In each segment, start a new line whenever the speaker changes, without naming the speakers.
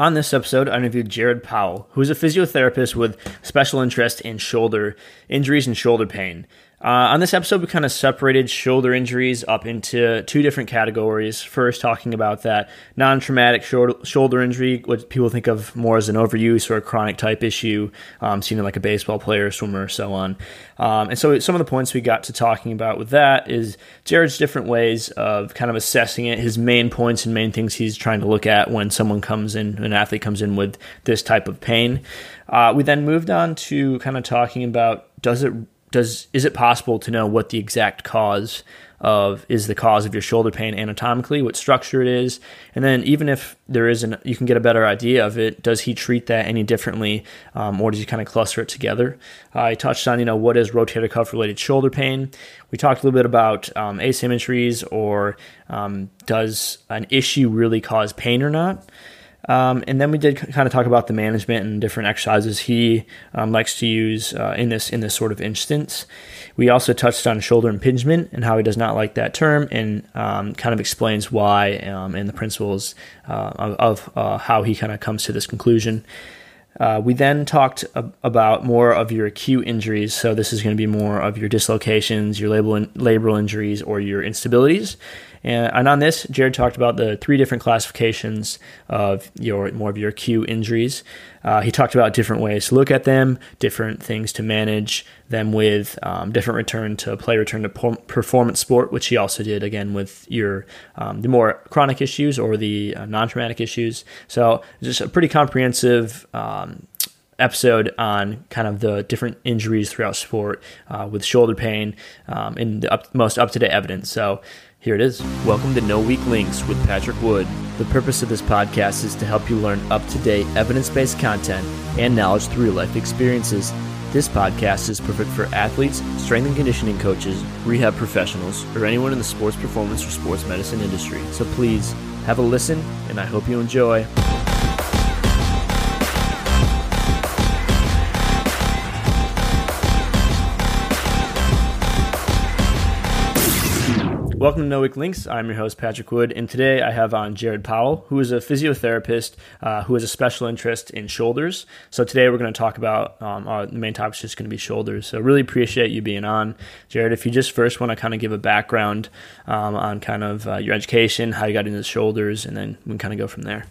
On this episode, I interviewed Jared Powell, who is a physiotherapist with special interest in shoulder injuries and shoulder pain. Uh, on this episode, we kind of separated shoulder injuries up into two different categories. First, talking about that non traumatic shoulder injury, what people think of more as an overuse or a chronic type issue, um, seen in like a baseball player, swimmer, so on. Um, and so, some of the points we got to talking about with that is Jared's different ways of kind of assessing it, his main points and main things he's trying to look at when someone comes in, an athlete comes in with this type of pain. Uh, we then moved on to kind of talking about does it does is it possible to know what the exact cause of is the cause of your shoulder pain anatomically, what structure it is, and then even if there isn't, you can get a better idea of it. Does he treat that any differently, um, or does he kind of cluster it together? Uh, I touched on you know what is rotator cuff related shoulder pain. We talked a little bit about um, asymmetries, or um, does an issue really cause pain or not? Um, and then we did kind of talk about the management and different exercises he um, likes to use uh, in this in this sort of instance. We also touched on shoulder impingement and how he does not like that term, and um, kind of explains why um, and the principles uh, of, uh, how he kind of comes to this conclusion. Uh, we then talked ab- about more of your acute injuries. So, this is going to be more of your dislocations, your labral injuries, or your instabilities. And, and, on this, Jared talked about the three different classifications of your more of your acute injuries. Uh, he talked about different ways to look at them, different things to manage them with, um, different return to play, return to performance sport, which he also did again with your um, the more chronic issues or the uh, non-traumatic issues. So just a pretty comprehensive. Um, episode on kind of the different injuries throughout sport uh, with shoulder pain um, and the up, most up to date evidence. So here it is. Welcome to No Weak Links with Patrick Wood. The purpose of this podcast is to help you learn up to date evidence based content and knowledge through life experiences. This podcast is perfect for athletes, strength and conditioning coaches, rehab professionals, or anyone in the sports performance or sports medicine industry. So please have a listen, and I hope you enjoy. Welcome to No Weak Links. I'm your host, Patrick Wood, and today I have on Jared Powell, who is a physiotherapist uh, who has a special interest in shoulders. So today we're going to talk about um, our, the main topic is just going to be shoulders. So really appreciate you being on, Jared. If you just first want to kind of give a background um, on kind of uh, your education, how you got into shoulders, and then we can kind of go from there.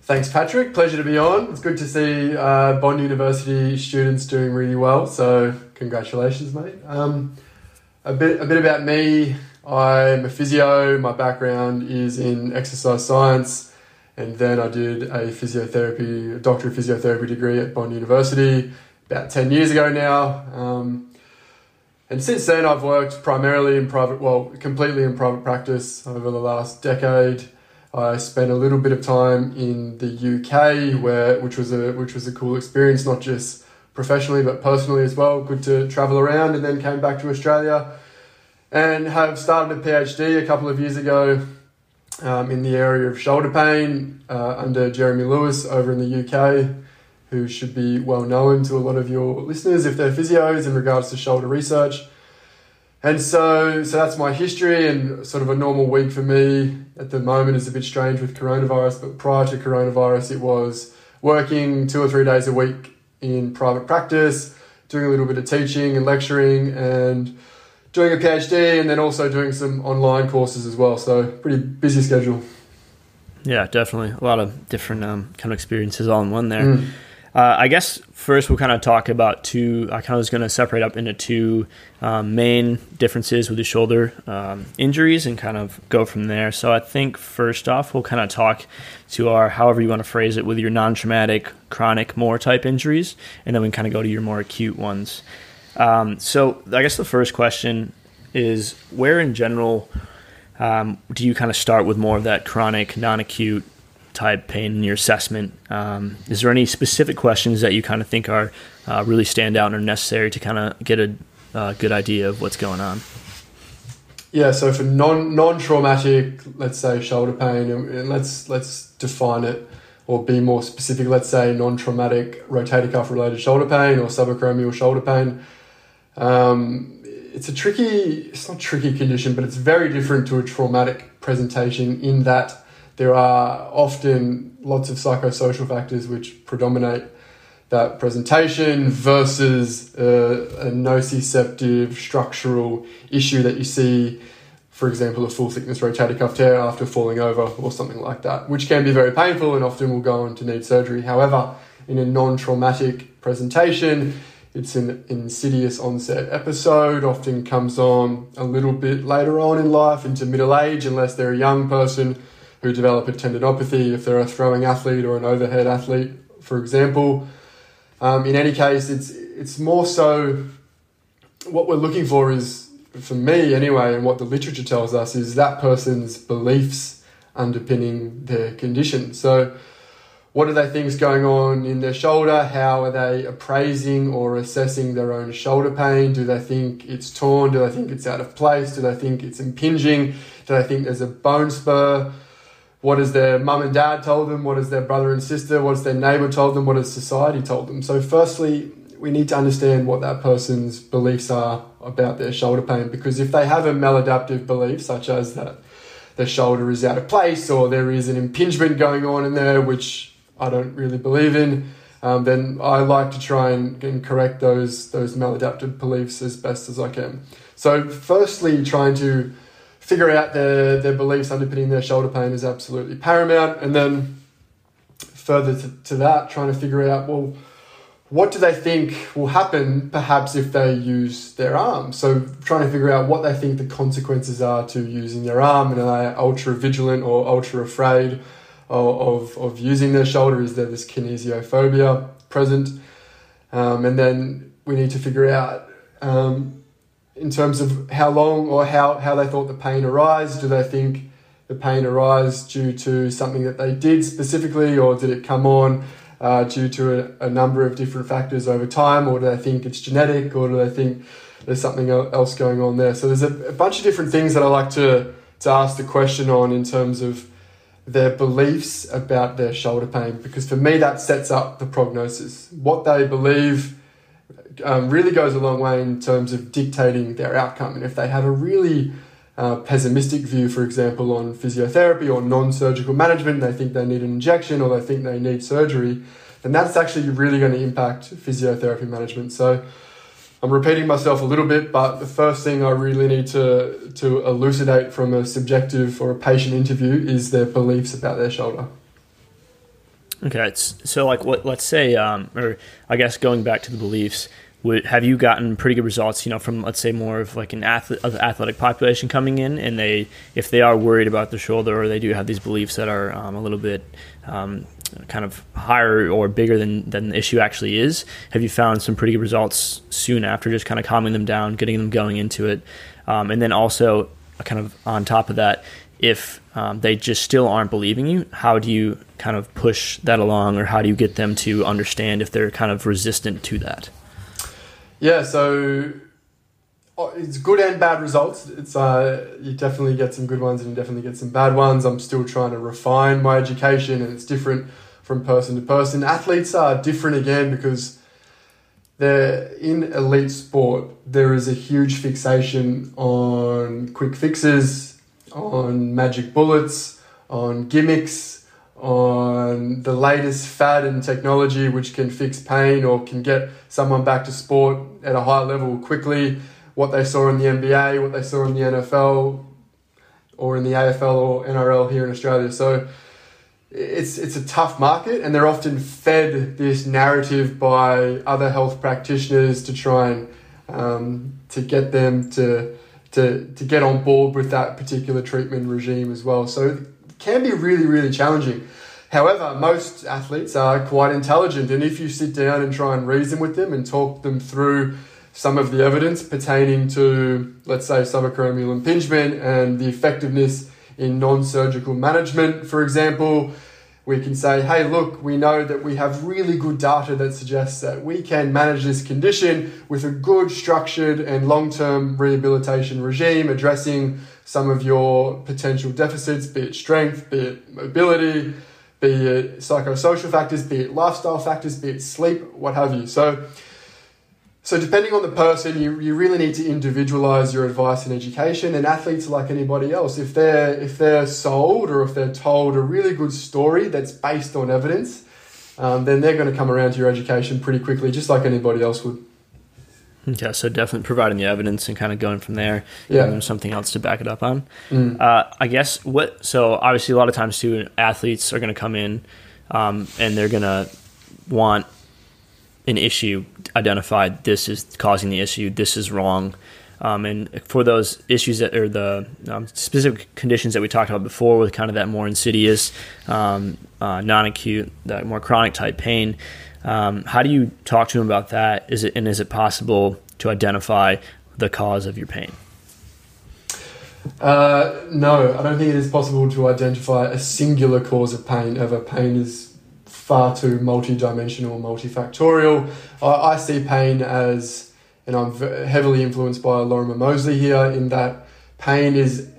Thanks, Patrick. Pleasure to be on. It's good to see uh, Bond University students doing really well. So congratulations, mate. Um, a bit, a bit about me. I'm a physio. My background is in exercise science, and then I did a physiotherapy, a doctor of physiotherapy degree at Bond University about ten years ago now. Um, and since then, I've worked primarily in private, well, completely in private practice over the last decade. I spent a little bit of time in the UK, where which was a which was a cool experience, not just professionally but personally as well. Good to travel around, and then came back to Australia and have started a PhD a couple of years ago um, in the area of shoulder pain uh, under Jeremy Lewis over in the UK, who should be well known to a lot of your listeners if they're physios in regards to shoulder research. And so, so that's my history and sort of a normal week for me at the moment is a bit strange with coronavirus, but prior to coronavirus, it was working two or three days a week in private practice, doing a little bit of teaching and lecturing and doing a PhD and then also doing some online courses as well. So pretty busy schedule.
Yeah, definitely a lot of different um, kind of experiences all in one there. Mm. Uh, I guess first we'll kind of talk about two. I kind of was going to separate up into two um, main differences with the shoulder um, injuries and kind of go from there. So I think first off we'll kind of talk to our however you want to phrase it with your non-traumatic chronic more type injuries, and then we can kind of go to your more acute ones. Um, so I guess the first question is where in general um, do you kind of start with more of that chronic, non-acute type pain in your assessment? Um, is there any specific questions that you kind of think are uh, really stand out and are necessary to kind of get a uh, good idea of what's going on?
Yeah, so for non non traumatic, let's say shoulder pain, and let's let's define it or be more specific. Let's say non traumatic rotator cuff related shoulder pain or subacromial shoulder pain. Um, it's a tricky, it's not tricky condition, but it's very different to a traumatic presentation in that there are often lots of psychosocial factors which predominate that presentation versus a, nociceptive structural issue that you see, for example, a full thickness rotator cuff tear after falling over or something like that, which can be very painful and often will go on to need surgery. However, in a non traumatic presentation, it's an insidious onset episode, often comes on a little bit later on in life into middle age, unless they're a young person who develop a tendinopathy, if they're a throwing athlete or an overhead athlete, for example. Um, in any case, it's it's more so what we're looking for is, for me anyway, and what the literature tells us is that person's beliefs underpinning their condition. So, what are they things going on in their shoulder? How are they appraising or assessing their own shoulder pain? Do they think it's torn? Do they think it's out of place? Do they think it's impinging? Do they think there's a bone spur? What has their mum and dad told them? What has their brother and sister? What has their neighbor told them? What has society told them? So, firstly, we need to understand what that person's beliefs are about their shoulder pain because if they have a maladaptive belief, such as that their shoulder is out of place or there is an impingement going on in there, which I don't really believe in, um, then I like to try and, and correct those those maladaptive beliefs as best as I can. So, firstly, trying to figure out their, their beliefs underpinning their shoulder pain is absolutely paramount. And then further to, to that, trying to figure out, well, what do they think will happen perhaps if they use their arm? So trying to figure out what they think the consequences are to using their arm and are they ultra vigilant or ultra afraid of, of, using their shoulder? Is there this kinesiophobia present? Um, and then we need to figure out um, in terms of how long or how, how they thought the pain arose. Do they think the pain arose due to something that they did specifically, or did it come on uh, due to a, a, number of different factors over time, or do they think it's genetic, or do they think there's something else going on there? So there's a, a bunch of different things that I like to, to ask the question on in terms of their beliefs about their shoulder pain, because for me that sets up the prognosis. What they believe um, really goes a long way in terms of dictating their outcome. And if they have a really uh, pessimistic view, for example, on physiotherapy or non surgical management, they think they need an injection or they think they need surgery, then that's actually really going to impact physiotherapy management. So I'm repeating myself a little bit, but the first thing I really need to, to elucidate from a subjective or a patient interview is their beliefs about their shoulder.
Okay, so like what? Let's say, um, or I guess going back to the beliefs, would have you gotten pretty good results? You know, from let's say more of like an athlete, athletic population coming in, and they if they are worried about the shoulder or they do have these beliefs that are um, a little bit um, kind of higher or bigger than than the issue actually is. Have you found some pretty good results soon after, just kind of calming them down, getting them going into it, um, and then also kind of on top of that, if um, they just still aren't believing you, how do you kind of push that along, or how do you get them to understand if they're kind of resistant to that?
Yeah, so it's good and bad results. It's uh, you definitely get some good ones and you definitely get some bad ones. I'm still trying to refine my education, and it's different from person to person. Athletes are different again because they're in elite sport. There is a huge fixation on quick fixes, on magic bullets, on gimmicks, on the latest fad and technology which can fix pain or can get someone back to sport at a high level quickly. What they saw in the NBA, what they saw in the NFL, or in the AFL or NRL here in Australia. So it's it's a tough market, and they're often fed this narrative by other health practitioners to try and um, to get them to to to get on board with that particular treatment regime as well. So it can be really really challenging. However, most athletes are quite intelligent, and if you sit down and try and reason with them and talk them through some of the evidence pertaining to, let's say, subacromial impingement and the effectiveness in non surgical management, for example, we can say, hey, look, we know that we have really good data that suggests that we can manage this condition with a good, structured, and long term rehabilitation regime addressing some of your potential deficits, be it strength, be it mobility, be it psychosocial factors, be it lifestyle factors, be it sleep, what have you. So, So depending on the person, you, you really need to individualize your advice and education. And athletes are like anybody else. If they're if they're sold or if they're told a really good story that's based on evidence, um, then they're going to come around to your education pretty quickly, just like anybody else would.
Okay, so definitely providing the evidence and kind of going from there.
Yeah.
And something else to back it up on.
Mm.
Uh, I guess what. So obviously, a lot of times too, athletes are going to come in, um, and they're going to want an issue identified. This is causing the issue. This is wrong. Um, and for those issues that are the um, specific conditions that we talked about before, with kind of that more insidious, um, uh, non-acute, that more chronic type pain, um, how do you talk to them about that? Is it and is it possible to identify the cause of your pain?
Uh, no, I don't think it is possible to identify a singular cause of pain ever. Pain is far too multi-dimensional, multifactorial. I, I see pain as, and I'm heavily influenced by Lorimer Moseley here, in that pain is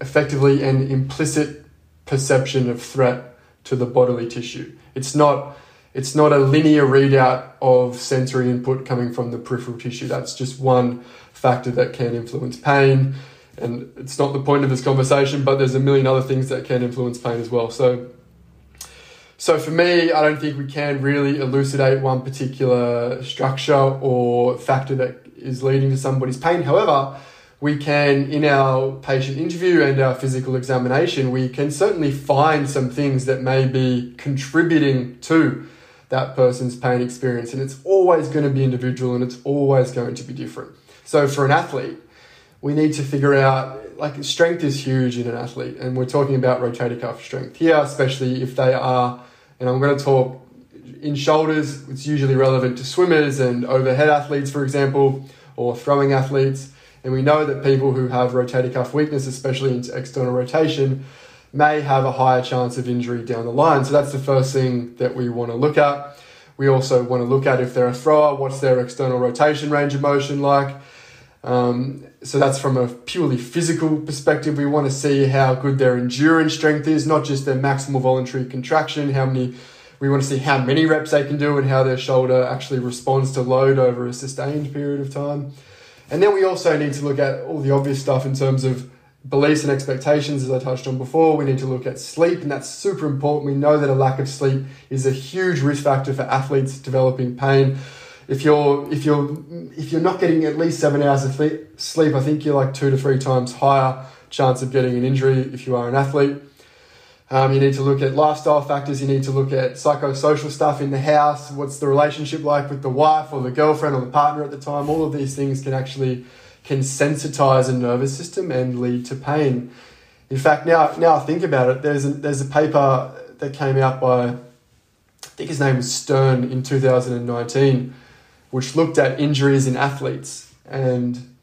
effectively an implicit perception of threat to the bodily tissue. It's not. It's not a linear readout of sensory input coming from the peripheral tissue. That's just one factor that can influence pain and it's not the point of this conversation, but there's a million other things that can influence pain as well. So, so for me, I don't think we can really elucidate one particular structure or factor that is leading to somebody's pain. However, we can, in our patient interview and our physical examination, we can certainly find some things that may be contributing to that person's pain experience. And it's always going to be individual and it's always going to be different. So for an athlete, we need to figure out like strength is huge in an athlete and we're talking about rotator cuff strength here especially if they are and i'm going to talk in shoulders it's usually relevant to swimmers and overhead athletes for example or throwing athletes and we know that people who have rotator cuff weakness especially into external rotation may have a higher chance of injury down the line. So that's the first thing that we want to look at. We also want to look at if they're a thrower what's their external rotation range of motion like. Um, so that's from a purely physical perspective. We want to see how good their endurance strength is, not just their maximal voluntary contraction, how many we want to see how many reps they can do and how their shoulder actually responds to load over a sustained period of time. And then we also need to look at all the obvious stuff in terms of beliefs and expectations, as I touched on before. We need to look at sleep, and that's super important. We know that a lack of sleep is a huge risk factor for athletes developing pain if you're if you're if you're not getting at least seven hours of sleep, I think you're like two to three times higher chance of getting an injury if you are an athlete. Um, you need to look at lifestyle factors. You need to look at psychosocial stuff in the house. What's the relationship like with the wife or the girlfriend or the partner at the time? All of these things can actually can sensitize a nervous system and lead to pain. In fact, now now I think about it, there's a, there's a paper that came out by I think his name was Stern in 2019 which looked at injuries in athletes. And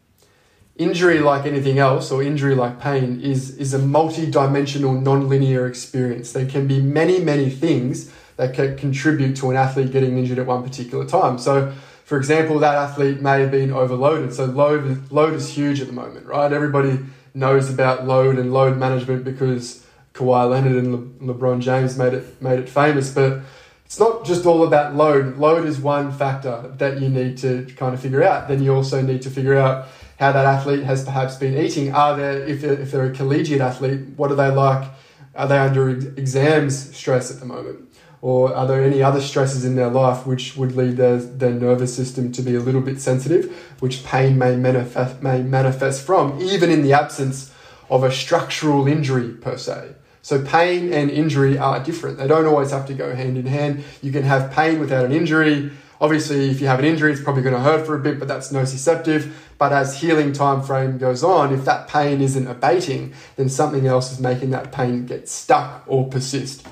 injury, like anything else, or injury like pain, is, is a multi dimensional, non linear experience. There can be many, many things that can contribute to an athlete getting injured at one particular time. So, for example, that athlete may have been overloaded. So, load, load is huge at the moment, right? Everybody knows about load and load management because Kawhi Leonard and Le- LeBron James made it, made it famous. But it's not just all about load. Load is one factor that you need to kind of figure out. Then you also need to figure out how that athlete has perhaps been eating. Are there, if they're, if they're a collegiate athlete, what are they like? Are they under exams stress at the moment? Or are there any other stresses in their life which would lead their, their nervous system to be a little bit sensitive, which pain may manifest, may manifest from, even in the absence of a structural injury per se? So pain and injury are different. They don't always have to go hand in hand. You can have pain without an injury. Obviously, if you have an injury, it's probably going to hurt for a bit, but that's nociceptive. But as healing time frame goes on, if that pain isn't abating, then something else is making that pain get stuck or persist.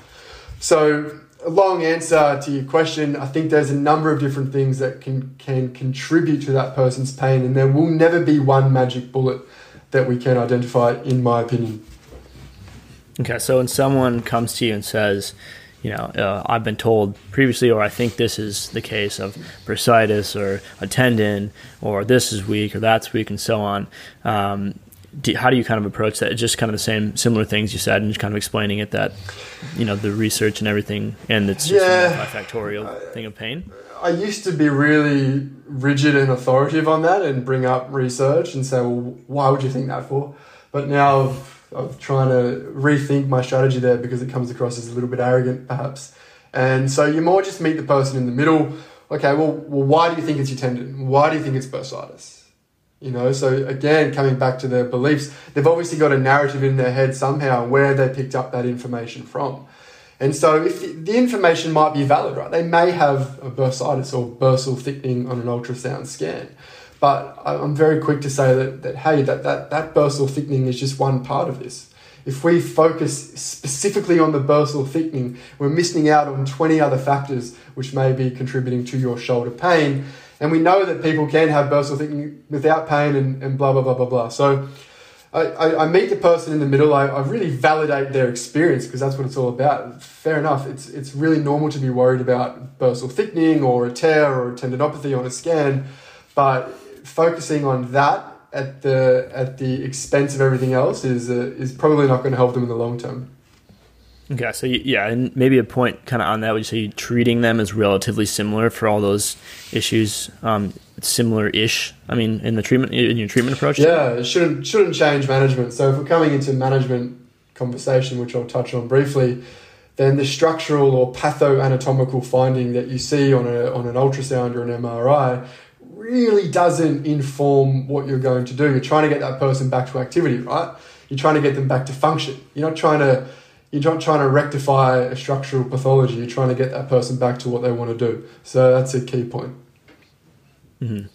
So, a long answer to your question. I think there's a number of different things that can can contribute to that person's pain, and there will never be one magic bullet that we can identify, in my opinion.
Okay, so when someone comes to you and says, you know, uh, I've been told previously, or I think this is the case of bursitis or a tendon, or this is weak or that's weak, and so on. Um, do, how do you kind of approach that? Just kind of the same, similar things you said, and just kind of explaining it that, you know, the research and everything, and it's just yeah, a multifactorial thing of pain.
I used to be really rigid and authoritative on that, and bring up research and say, well, why would you think that for? But now I've, trying to rethink my strategy there because it comes across as a little bit arrogant, perhaps. And so you more just meet the person in the middle. Okay, well, well why do you think it's your tendon? Why do you think it's bursitis? You know, so again, coming back to their beliefs, they've obviously got a narrative in their head somehow where they picked up that information from. And so if the, the information might be valid, right? They may have a bursitis or bursal thickening on an ultrasound scan. But I'm very quick to say that, that hey, that, that, that bursal thickening is just one part of this. If we focus specifically on the bursal thickening, we're missing out on 20 other factors which may be contributing to your shoulder pain. And we know that people can have bursal thickening without pain and, and blah, blah, blah, blah, blah. So I, I, meet the person in the middle. I, I really validate their experience because that's what it's all about. Fair enough. It's, it's really normal to be worried about bursal thickening or a tear or a tendinopathy on a scan. But focusing on that at the at the expense of everything else is uh, is probably not going to help them in the long term.
Okay, so yeah, and maybe a point kind of on that. Would you say treating them is relatively similar for all those issues? Um, similar-ish. I mean, in the treatment in your treatment approach.
Yeah, it shouldn't shouldn't change management. So if we're coming into management conversation, which I'll touch on briefly, then the structural or patho anatomical finding that you see on a on an ultrasound or an MRI really doesn't inform what you're going to do. You're trying to get that person back to activity, right? You're trying to get them back to function. You're not trying to you're not trying to rectify a structural pathology. You're trying to get that person back to what they want to do. So that's a key point.
Mm-hmm.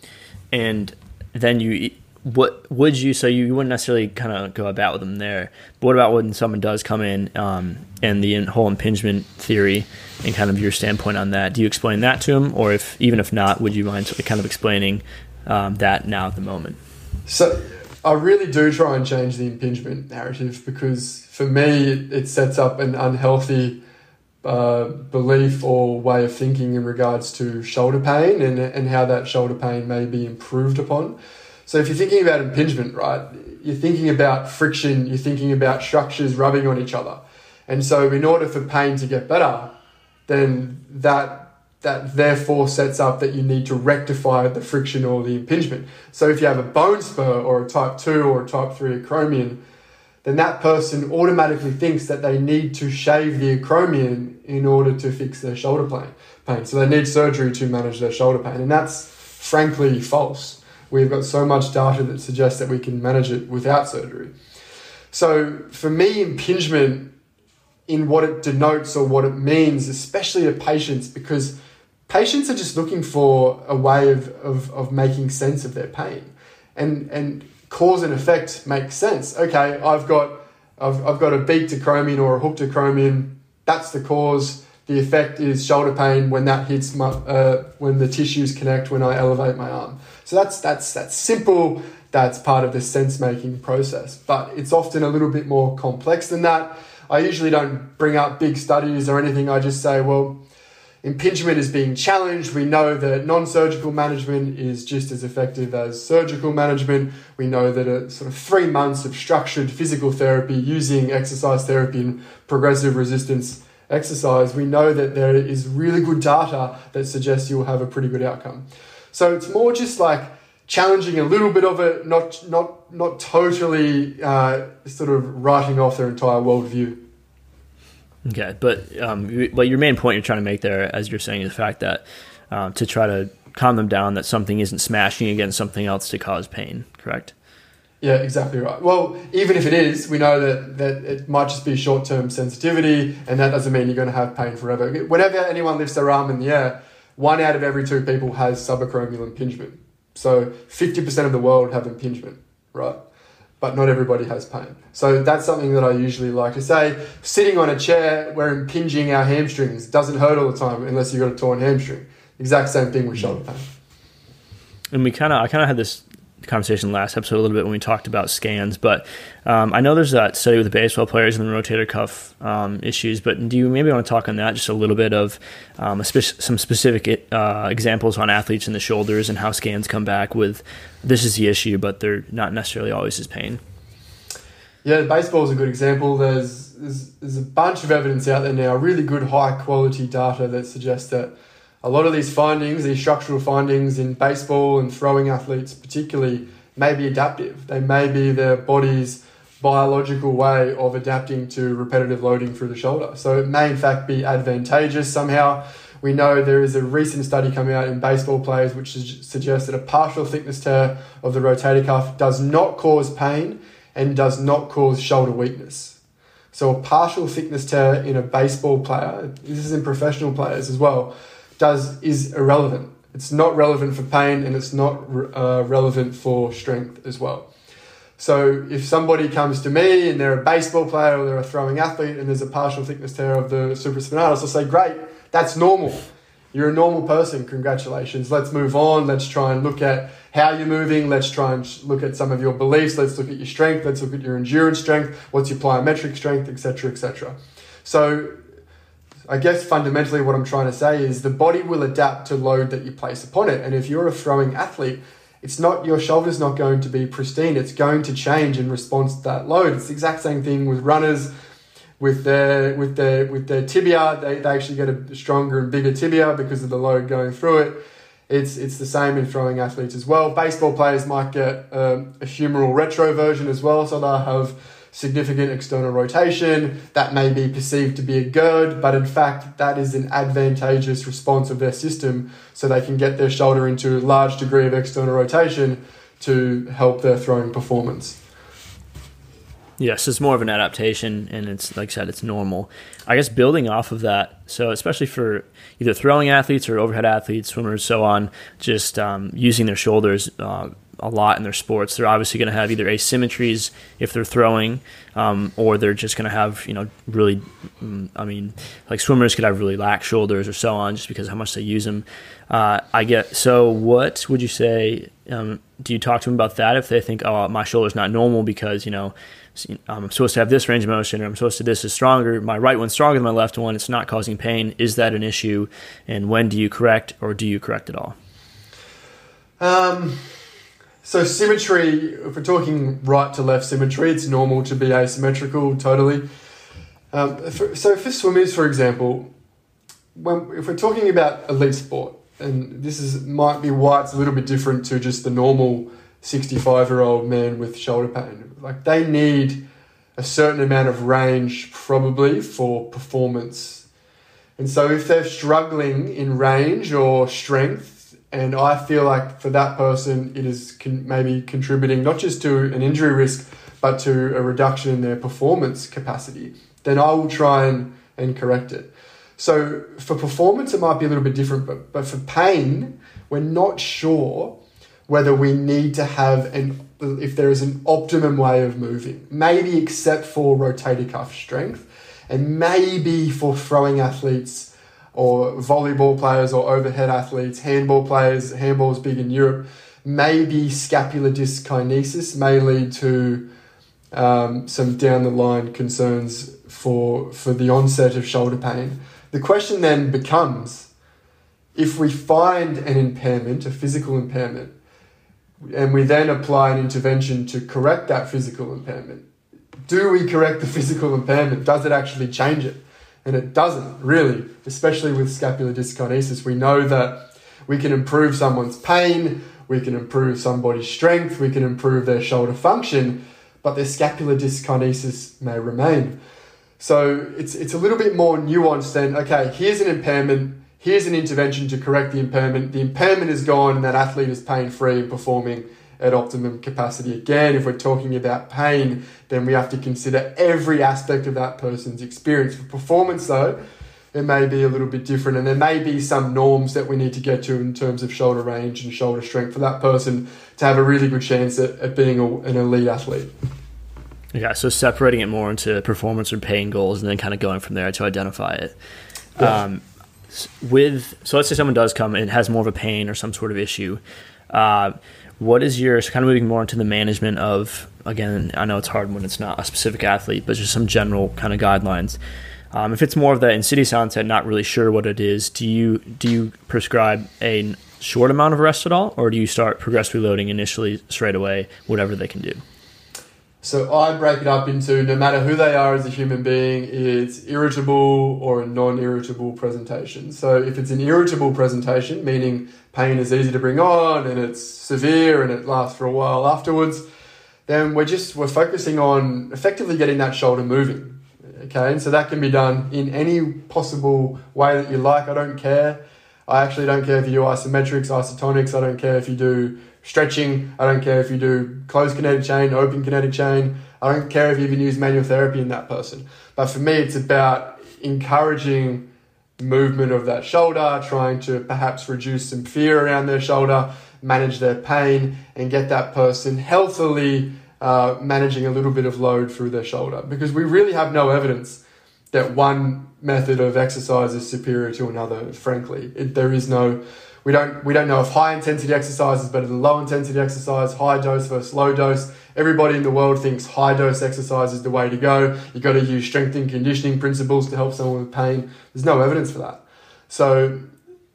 And then you, what would you? So you wouldn't necessarily kind of go about with them there. But what about when someone does come in um, and the whole impingement theory and kind of your standpoint on that? Do you explain that to them, or if even if not, would you mind kind of explaining um, that now at the moment?
So I really do try and change the impingement narrative because for me, it, sets up an unhealthy uh, belief or way of thinking in regards to shoulder pain and, and how that shoulder pain may be improved upon. So if you're thinking about impingement, right, you're thinking about friction, you're thinking about structures rubbing on each other. And so in order for pain to get better, then that that therefore sets up that you need to rectify the friction or the impingement. So if you have a bone spur or a type 2 or a type 3 acromion, then that person automatically thinks that they need to shave the acromion in order to fix their shoulder pain. So they need surgery to manage their shoulder pain. And that's frankly false. We've got so much data that suggests that we can manage it without surgery. So for me, impingement in what it denotes or what it means, especially to patients, because patients are just looking for a way of, of, of making sense of their pain. And, and cause and effect makes sense. Okay, I've got, I've, I've got a beaked acromion or a hooked acromion. That's the cause. The effect is shoulder pain when that hits my, uh, when the tissues connect when I elevate my arm. So that's, that's, that's simple. That's part of the sense making process. But it's often a little bit more complex than that. I usually don't bring up big studies or anything. I just say, well, impingement is being challenged. We know that non surgical management is just as effective as surgical management. We know that a sort of three months of structured physical therapy using exercise therapy and progressive resistance exercise, we know that there is really good data that suggests you'll have a pretty good outcome. So it's more just like challenging a little bit of it, not not not totally uh, sort of writing off their entire worldview.
Okay, but um, but your main point you're trying to make there, as you're saying, is the fact that um, to try to calm them down that something isn't smashing against something else to cause pain. Correct.
Yeah, exactly right. Well, even if it is, we know that, that it might just be short term sensitivity, and that doesn't mean you're going to have pain forever. Whenever anyone lifts their arm in the air, one out of every two people has subacromial impingement. So 50% of the world have impingement, right? but not everybody has pain. So that's something that I usually like to say. Sitting on a chair, we're impinging our hamstrings. Doesn't hurt all the time unless you've got a torn hamstring. Exact same thing with shoulder pain.
And we kind of, I kind of had this conversation last episode a little bit when we talked about scans, but um, I know there's that study with the baseball players and the rotator cuff um, issues. But do you maybe want to talk on that just a little bit of um, spe- some specific uh, examples on athletes in the shoulders and how scans come back with this is the issue, but they're not necessarily always as pain.
Yeah, baseball is a good example. There's, there's there's a bunch of evidence out there now, really good high quality data that suggests that a lot of these findings, these structural findings in baseball and throwing athletes particularly, may be adaptive. They may be their body's biological way of adapting to repetitive loading through the shoulder. So it may in fact be advantageous somehow. We know there is a recent study coming out in baseball players which suggests that a partial thickness tear of the rotator cuff does not cause pain and does not cause shoulder weakness. So a partial thickness tear in a baseball player, this is in professional players as well, does is irrelevant. It's not relevant for pain and it's not uh, relevant for strength as well. So if somebody comes to me and they're a baseball player or they're a throwing athlete and there's a partial thickness tear of the supraspinatus, I'll say, great, that's normal. You're a normal person. Congratulations. Let's move on. Let's try and look at how you're moving. Let's try and look at some of your beliefs. Let's look at your strength. Let's look at your endurance strength. What's your plyometric strength, etc., etc. So I guess fundamentally what I'm trying to say is the body will adapt to load that you place upon it. And if you're a throwing athlete, it's not your shoulder's not going to be pristine. It's going to change in response to that load. It's the exact same thing with runners with their with their with their tibia. They, they actually get a stronger and bigger tibia because of the load going through it. It's it's the same in throwing athletes as well. Baseball players might get um, a humeral retroversion as well, so they'll have significant external rotation. That may be perceived to be a GIRD, but in fact, that is an advantageous response of their system so they can get their shoulder into a large degree of external rotation to help their throwing performance.
Yes, it's more of an adaptation, and it's like I said, it's normal. I guess building off of that, so especially for either throwing athletes or overhead athletes, swimmers, so on, just um, using their shoulders uh, a lot in their sports. They're obviously going to have either asymmetries if they're throwing, um, or they're just going to have you know really, mm, I mean, like swimmers could have really lax shoulders or so on, just because how much they use them. Uh, I get. So, what would you say? Um, do you talk to them about that if they think, oh, my shoulder's not normal because you know I'm supposed to have this range of motion, or I'm supposed to this is stronger. My right one's stronger than my left one. It's not causing pain. Is that an issue? And when do you correct, or do you correct at all?
Um, so symmetry, if we're talking right to left symmetry, it's normal to be asymmetrical, totally. Um, for, so for swimmers, for example, when, if we're talking about elite sport, and this is might be why it's a little bit different to just the normal 65 year old man with shoulder pain. Like they need a certain amount of range probably for performance. And so if they're struggling in range or strength, and I feel like for that person, it is con- maybe contributing not just to an injury risk, but to a reduction in their performance capacity, then I will try and, and correct it. So for performance, it might be a little bit different, but, but for pain, we're not sure whether we need to have an if there is an optimum way of moving, maybe except for rotator cuff strength, and maybe for throwing athletes or volleyball players or overhead athletes, handball players, handball is big in Europe, maybe scapular dyskinesis may lead to um, some down the line concerns for, for the onset of shoulder pain. The question then becomes if we find an impairment, a physical impairment, and we then apply an intervention to correct that physical impairment, do we correct the physical impairment? Does it actually change it? And it doesn't really, especially with scapular dyskinesis. We know that we can improve someone's pain, we can improve somebody's strength, we can improve their shoulder function, but their scapular dyskinesis may remain. So it's, it's a little bit more nuanced than, okay, here's an impairment, here's an intervention to correct the impairment. The impairment is gone and that athlete is pain free and performing at optimum capacity. Again, if we're talking about pain, then we have to consider every aspect of that person's experience. For performance, though, it may be a little bit different, and there may be some norms that we need to get to in terms of shoulder range and shoulder strength for that person to have a really good chance at, at being a, an elite athlete.
Yeah, so separating it more into performance and pain goals, and then kind of going from there to identify it. Yeah. Um, with so let's say someone does come and has more of a pain or some sort of issue. Uh, what is your kind of moving more into the management of again? I know it's hard when it's not a specific athlete, but just some general kind of guidelines. Um, if it's more of the insidious onset, not really sure what it is, do you do you prescribe a short amount of rest at all, or do you start progressively loading initially straight away, whatever they can do?
So I break it up into no matter who they are as a human being, it's irritable or a non irritable presentation. So if it's an irritable presentation, meaning pain is easy to bring on and it's severe and it lasts for a while afterwards, then we're just we're focusing on effectively getting that shoulder moving. Okay, and so that can be done in any possible way that you like. I don't care. I actually don't care if you do isometrics, isotonics. I don't care if you do stretching. I don't care if you do closed kinetic chain, open kinetic chain. I don't care if you even use manual therapy in that person. But for me, it's about encouraging movement of that shoulder, trying to perhaps reduce some fear around their shoulder, manage their pain, and get that person healthily uh, managing a little bit of load through their shoulder. Because we really have no evidence that one method of exercise is superior to another, frankly. It, there is no we don't we don't know if high intensity exercise is better than low intensity exercise, high dose versus low dose. Everybody in the world thinks high dose exercise is the way to go. You've got to use strength and conditioning principles to help someone with pain. There's no evidence for that. So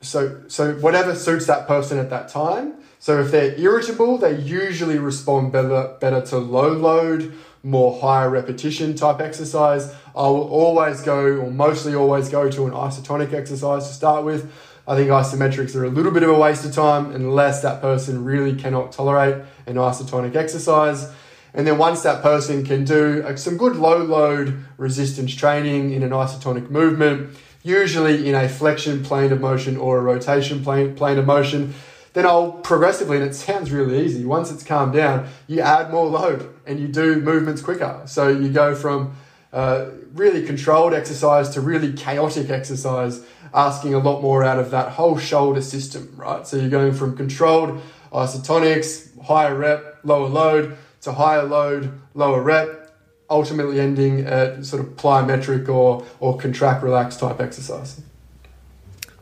so so whatever suits that person at that time. So if they're irritable, they usually respond better better to low load, more higher repetition type exercise. I will always go or mostly always go to an isotonic exercise to start with I think isometrics are a little bit of a waste of time unless that person really cannot tolerate an isotonic exercise. And then once that person can do uh, some good low load resistance training in an isotonic movement, usually in a flexion plane of motion or a rotation plane, plane of motion, then I'll progressively, and it sounds really easy, once it's calmed down, you add more load and you do movements quicker. So you go from uh, really controlled exercise to really chaotic exercise asking a lot more out of that whole shoulder system, right? So you're going from controlled isotonics, higher rep, lower load, to higher load, lower rep, ultimately ending at sort of plyometric or, or contract relax type exercise.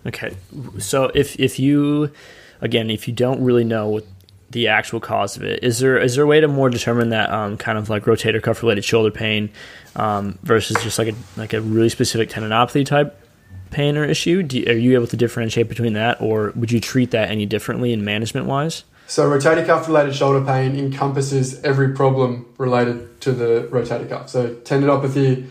Okay. So if, if you, again, if you don't really know what the actual cause of it, is there is there a way to more determine that um, kind of like rotator cuff related shoulder pain um, versus just like a like a really specific tendinopathy type pain or issue? Do, are you able to differentiate between that, or would you treat that any differently in management wise?
So, rotator cuff related shoulder pain encompasses every problem related to the rotator cuff. So, tendinopathy,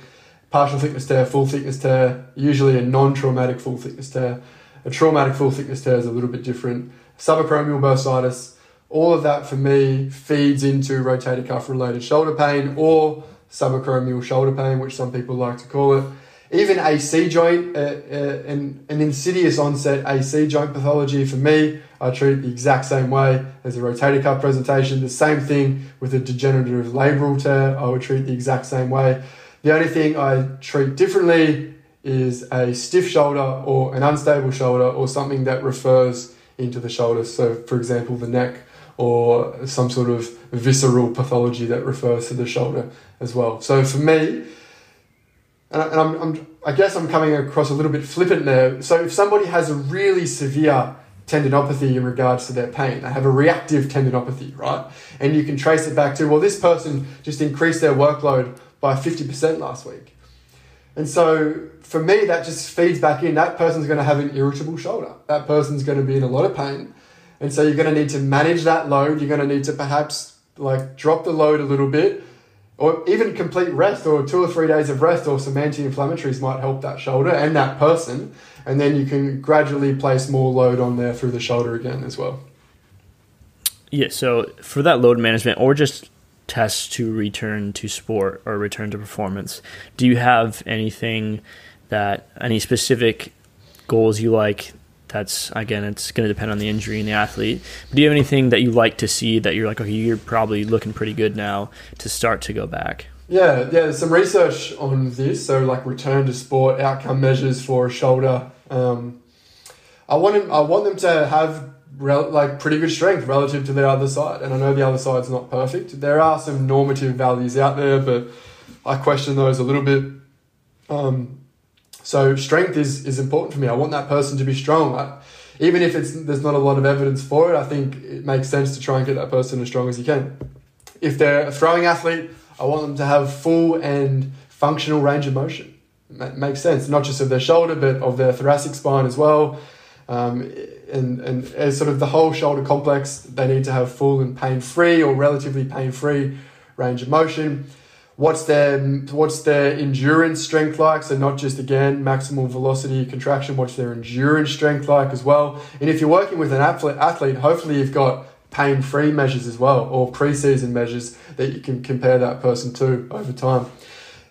partial thickness tear, full thickness tear, usually a non traumatic full thickness tear. A traumatic full thickness tear is a little bit different. Subacromial bursitis, all of that for me feeds into rotator cuff related shoulder pain or subacromial shoulder pain, which some people like to call it even AC joint, uh, uh, an, an insidious onset AC joint pathology for me, I treat it the exact same way as a rotator cuff presentation. The same thing with a degenerative labral tear, I would treat the exact same way. The only thing I treat differently is a stiff shoulder or an unstable shoulder or something that refers into the shoulder. So, for example, the neck or some sort of visceral pathology that refers to the shoulder as well. So, for me, and, I, am I'm, I guess I'm coming across a little bit flippant there. So if somebody has a really severe tendinopathy in regards to their pain, they have a reactive tendinopathy, right? And you can trace it back to, well, this person just increased their workload by 50% last week. And so for me, that just feeds back in. That person's going to have an irritable shoulder. That person's going to be in a lot of pain. And so you're going to need to manage that load. You're going to need to perhaps like drop the load a little bit or even complete rest or two or three days of rest or some anti-inflammatories might help that shoulder and that person. And then you can gradually place more load on there through the shoulder again as well.
Yeah so for that load management or just tests to return to sport or return to performance do you have anything that any specific goals you like that's again it's going to depend on the injury and the athlete. But do you have anything that you like to see that you're like okay you're probably looking pretty good now to start to go back?
Yeah yeah there's some research on this so like return to sport outcome measures for a shoulder. Um, i want them i want them to have rel- like pretty good strength relative to the other side and i know the other side's not perfect. There are some normative values out there but i question those a little bit. Um, so strength is is important for me. I want that person to be strong. I, even if it's there's not a lot of evidence for it, I think it makes sense to try and get that person as strong as you can. If they're a throwing athlete, I want them to have full and functional range of motion. It makes sense, not just of their shoulder, but of their thoracic spine as well. Um, and, and as sort of the whole shoulder complex, they need to have full and pain free or relatively pain free range of motion. What's their what's their endurance strength like? So not just again maximal velocity contraction. What's their endurance strength like as well? And if you're working with an athlete, hopefully you've got pain-free measures as well, or pre-season measures that you can compare that person to over time.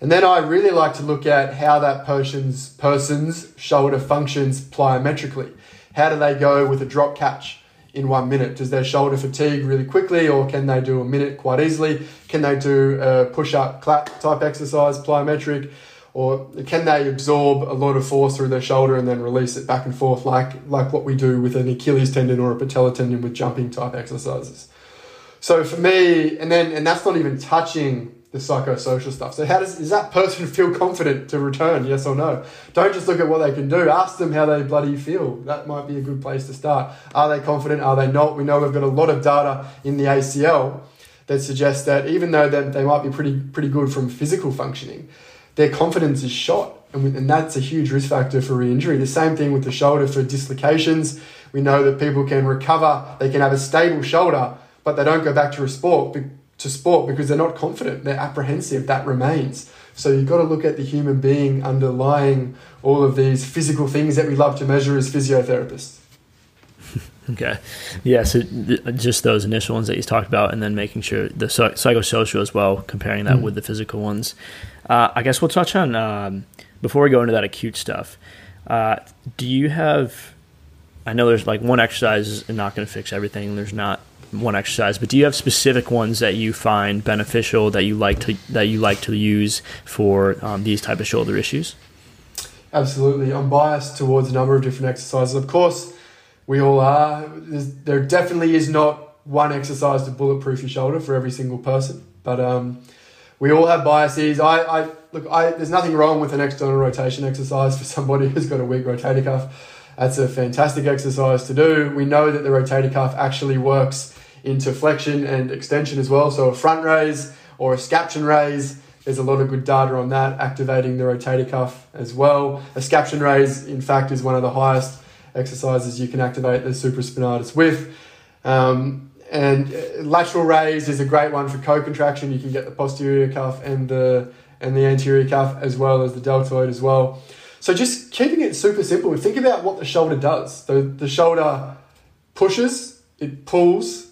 And then I really like to look at how that person's person's shoulder functions plyometrically. How do they go with a drop catch? In one minute? Does their shoulder fatigue really quickly, or can they do a minute quite easily? Can they do a push up clap type exercise, plyometric? Or can they absorb a lot of force through their shoulder and then release it back and forth, like, like what we do with an Achilles tendon or a patella tendon with jumping type exercises? So for me, and then and that's not even touching the psychosocial stuff. So how does does that person feel confident to return? Yes or no? Don't just look at what they can do. Ask them how they bloody feel. That might be a good place to start. Are they confident? Are they not? We know we've got a lot of data in the ACL that suggests that even though they, they might be pretty pretty good from physical functioning, their confidence is shot. And, and that's a huge risk factor for re-injury. The same thing with the shoulder for dislocations. We know that people can recover. They can have a stable shoulder, but they don't go back to a sport to sport because they're not confident, they're apprehensive, that remains. So you've got to look at the human being underlying all of these physical things that we love to measure as physiotherapists.
okay. Yeah, so just those initial ones that you talked about, and then making sure the psychosocial as well, comparing that mm. with the physical ones. Uh, I guess we'll touch on, um, before we go into that acute stuff, uh, do you have, I know there's like one exercise is not going to fix everything, there's not one exercise, but do you have specific ones that you find beneficial that you like to that you like to use for um, these type of shoulder issues?
Absolutely, I'm biased towards a number of different exercises. Of course, we all are. There's, there definitely is not one exercise to bulletproof your shoulder for every single person, but um, we all have biases. I, I look. I, there's nothing wrong with an external rotation exercise for somebody who's got a weak rotator cuff. That's a fantastic exercise to do. We know that the rotator cuff actually works into flexion and extension as well. So a front raise or a scaption raise, there's a lot of good data on that, activating the rotator cuff as well. A scaption raise, in fact, is one of the highest exercises you can activate the supraspinatus with. Um, and lateral raise is a great one for co-contraction. You can get the posterior cuff and the and the anterior cuff as well as the deltoid as well. So just keeping it super simple. Think about what the shoulder does. The, the shoulder pushes, it pulls,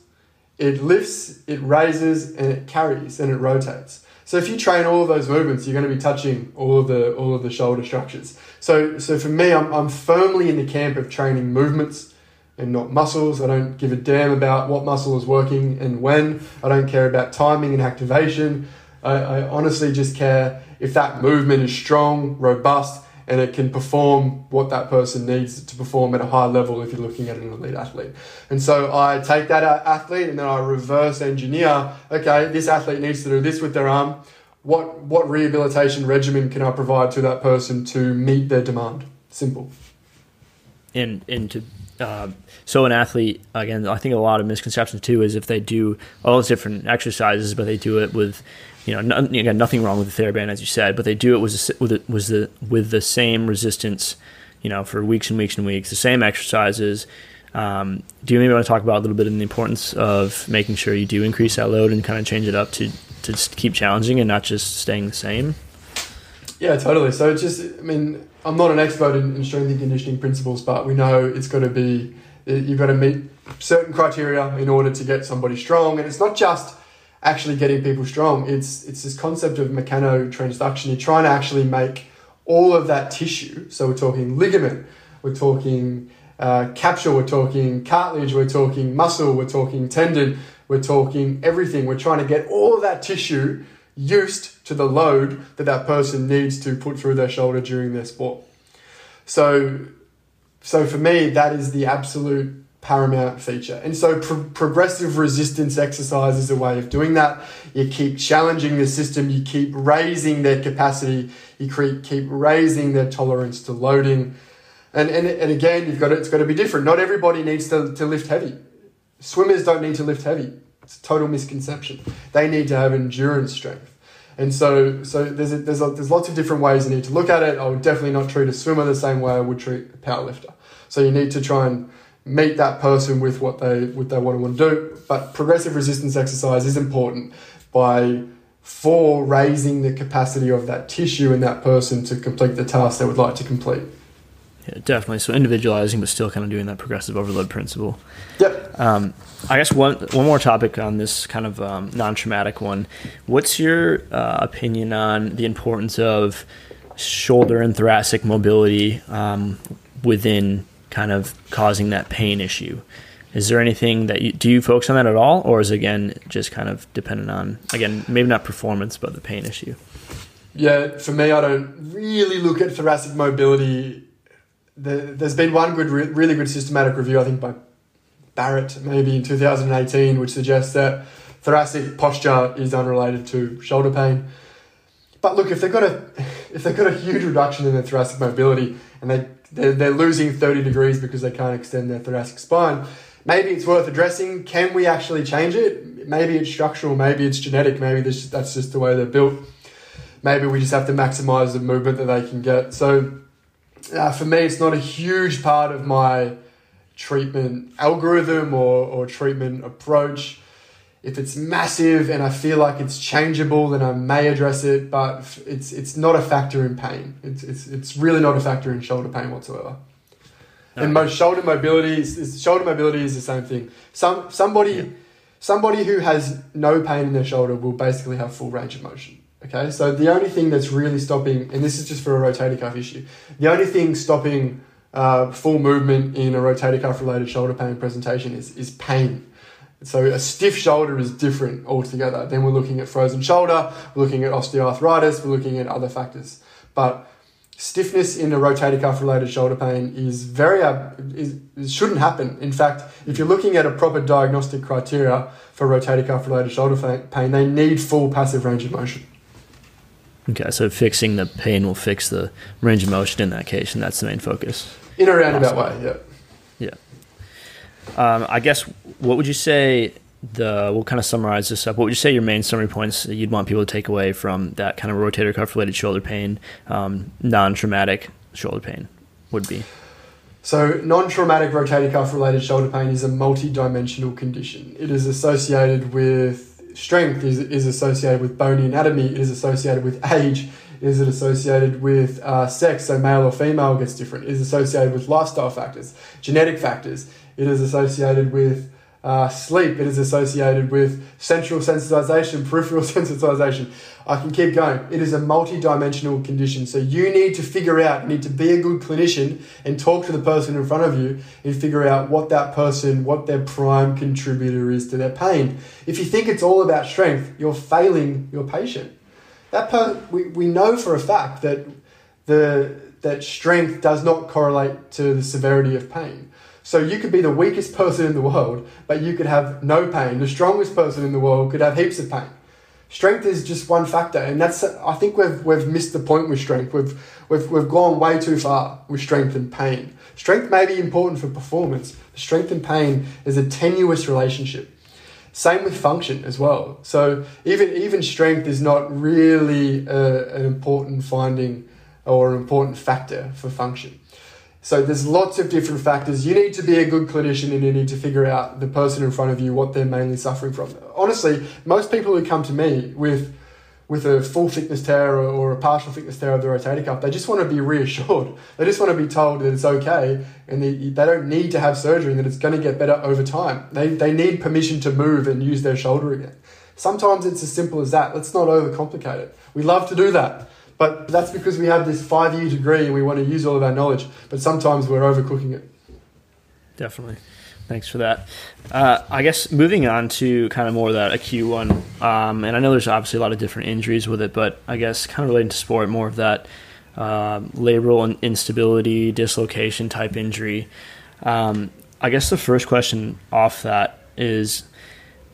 it lifts, it raises, and it carries and it rotates. So if you train all of those movements, you're going to be touching all of the all of the shoulder structures. So so for me, I'm, I'm firmly in the camp of training movements and not muscles. I don't give a damn about what muscle is working and when. I don't care about timing and activation. I, I honestly just care if that movement is strong, robust, and it can perform what that person needs to perform at a high level if you're looking at an elite athlete. And so I take that athlete and then I reverse engineer, okay, this athlete needs to do this with their arm. What, what rehabilitation regimen can I provide to that person to meet their demand? Simple.
And, and to uh, so an athlete again i think a lot of misconceptions too is if they do all those different exercises but they do it with you know, no, again, nothing wrong with the TheraBand as you said, but they do it with it was the with the same resistance, you know, for weeks and weeks and weeks, the same exercises. Um, do you maybe want to talk about a little bit of the importance of making sure you do increase that load and kind of change it up to to keep challenging and not just staying the same?
Yeah, totally. So it's just, I mean, I'm not an expert in, in strength and conditioning principles, but we know it's got to be, you've got to meet certain criteria in order to get somebody strong, and it's not just actually getting people strong. It's it's this concept of mechanotransduction. You're trying to actually make all of that tissue. So we're talking ligament, we're talking uh, capsule, we're talking cartilage, we're talking muscle, we're talking tendon, we're talking everything. We're trying to get all of that tissue used to the load that that person needs to put through their shoulder during their sport. So, so for me, that is the absolute paramount feature. And so pro- progressive resistance exercise is a way of doing that. You keep challenging the system, you keep raising their capacity, you keep raising their tolerance to loading. And, and, and again, you've got to, it's got to be different. Not everybody needs to, to lift heavy. Swimmers don't need to lift heavy. It's a total misconception. They need to have endurance strength. And so, so there's, a, there's, a, there's lots of different ways you need to look at it. I would definitely not treat a swimmer the same way I would treat a powerlifter. So you need to try and meet that person with what they what they want to, want to do. But progressive resistance exercise is important. by for raising the capacity of that tissue in that person to complete the task they would like to complete.
Yeah, definitely. So individualizing, but still kind of doing that progressive overload principle.
Yep.
Um, I guess one one more topic on this kind of um, non-traumatic one. What's your uh, opinion on the importance of shoulder and thoracic mobility um, within kind of causing that pain issue? Is there anything that you do you focus on that at all, or is it again just kind of dependent on again maybe not performance but the pain issue?
Yeah, for me, I don't really look at thoracic mobility. There's been one good, really good systematic review, I think, by Barrett maybe in 2018, which suggests that thoracic posture is unrelated to shoulder pain. But look, if they've got a if they've got a huge reduction in their thoracic mobility and they they're, they're losing 30 degrees because they can't extend their thoracic spine, maybe it's worth addressing. Can we actually change it? Maybe it's structural, maybe it's genetic, maybe this, that's just the way they're built. Maybe we just have to maximize the movement that they can get. So uh, for me, it's not a huge part of my treatment algorithm or, or treatment approach. If it's massive and I feel like it's changeable, then I may address it, but it's it's not a factor in pain. It's it's, it's really not a factor in shoulder pain whatsoever. Okay. And most shoulder mobility is, is, shoulder mobility is the same thing. Some somebody yeah. somebody who has no pain in their shoulder will basically have full range of motion. Okay, so the only thing that's really stopping, and this is just for a rotator cuff issue, the only thing stopping uh, full movement in a rotator cuff related shoulder pain presentation is, is pain. So a stiff shoulder is different altogether. Then we're looking at frozen shoulder, we're looking at osteoarthritis, we're looking at other factors. But stiffness in a rotator cuff related shoulder pain is very is, shouldn't happen. In fact, if you're looking at a proper diagnostic criteria for rotator cuff related shoulder pain, they need full passive range of motion.
Okay, so fixing the pain will fix the range of motion in that case, and that's the main focus.
In a roundabout way, yeah.
Yeah. Um, I guess what would you say the we'll kind of summarize this up. What would you say your main summary points you'd want people to take away from that kind of rotator cuff related shoulder pain, um, non traumatic shoulder pain would be?
So, non traumatic rotator cuff related shoulder pain is a multi dimensional condition. It is associated with strength is, is associated with bony anatomy, it is associated with age, is it associated with uh, sex, so male or female gets different, it is associated with lifestyle factors, genetic factors, it is associated with uh, sleep, it is associated with central sensitization, peripheral sensitization. I can keep going. It is a multi-dimensional condition. So you need to figure out, you need to be a good clinician and talk to the person in front of you and figure out what that person, what their prime contributor is to their pain. If you think it's all about strength, you're failing your patient. That per, we, we know for a fact that the that strength does not correlate to the severity of pain. So you could be the weakest person in the world, but you could have no pain. The strongest person in the world could have heaps of pain strength is just one factor, and that's I think we've we've missed the point with strength. We've we've we've gone way too far with strength and pain. Strength may be important for performance. But strength and pain is a tenuous relationship. Same with function as well. So even even strength is not really a, an important finding or an important factor for function. So there's lots of different factors. You need to be a good clinician and you need to figure out the person in front of you what they're mainly suffering from. Honestly, most people who come to me with with a full thickness tear or, a partial thickness tear of the rotator cuff, they just want to be reassured. They just want to be told that it's okay and they, they don't need to have surgery and that it's going to get better over time. They, they need permission to move and use their shoulder again. Sometimes it's as simple as that. Let's not overcomplicate it. We love to do that. But that's because we have this five year degree and we want to use all of our knowledge. But sometimes we're overcooking it.
Definitely. Thanks for that. Uh, I guess moving on to kind of more of that acute one, um, and I know there's obviously a lot of different injuries with it, but I guess kind of relating to sport, more of that uh, labral instability, dislocation type injury. Um, I guess the first question off that is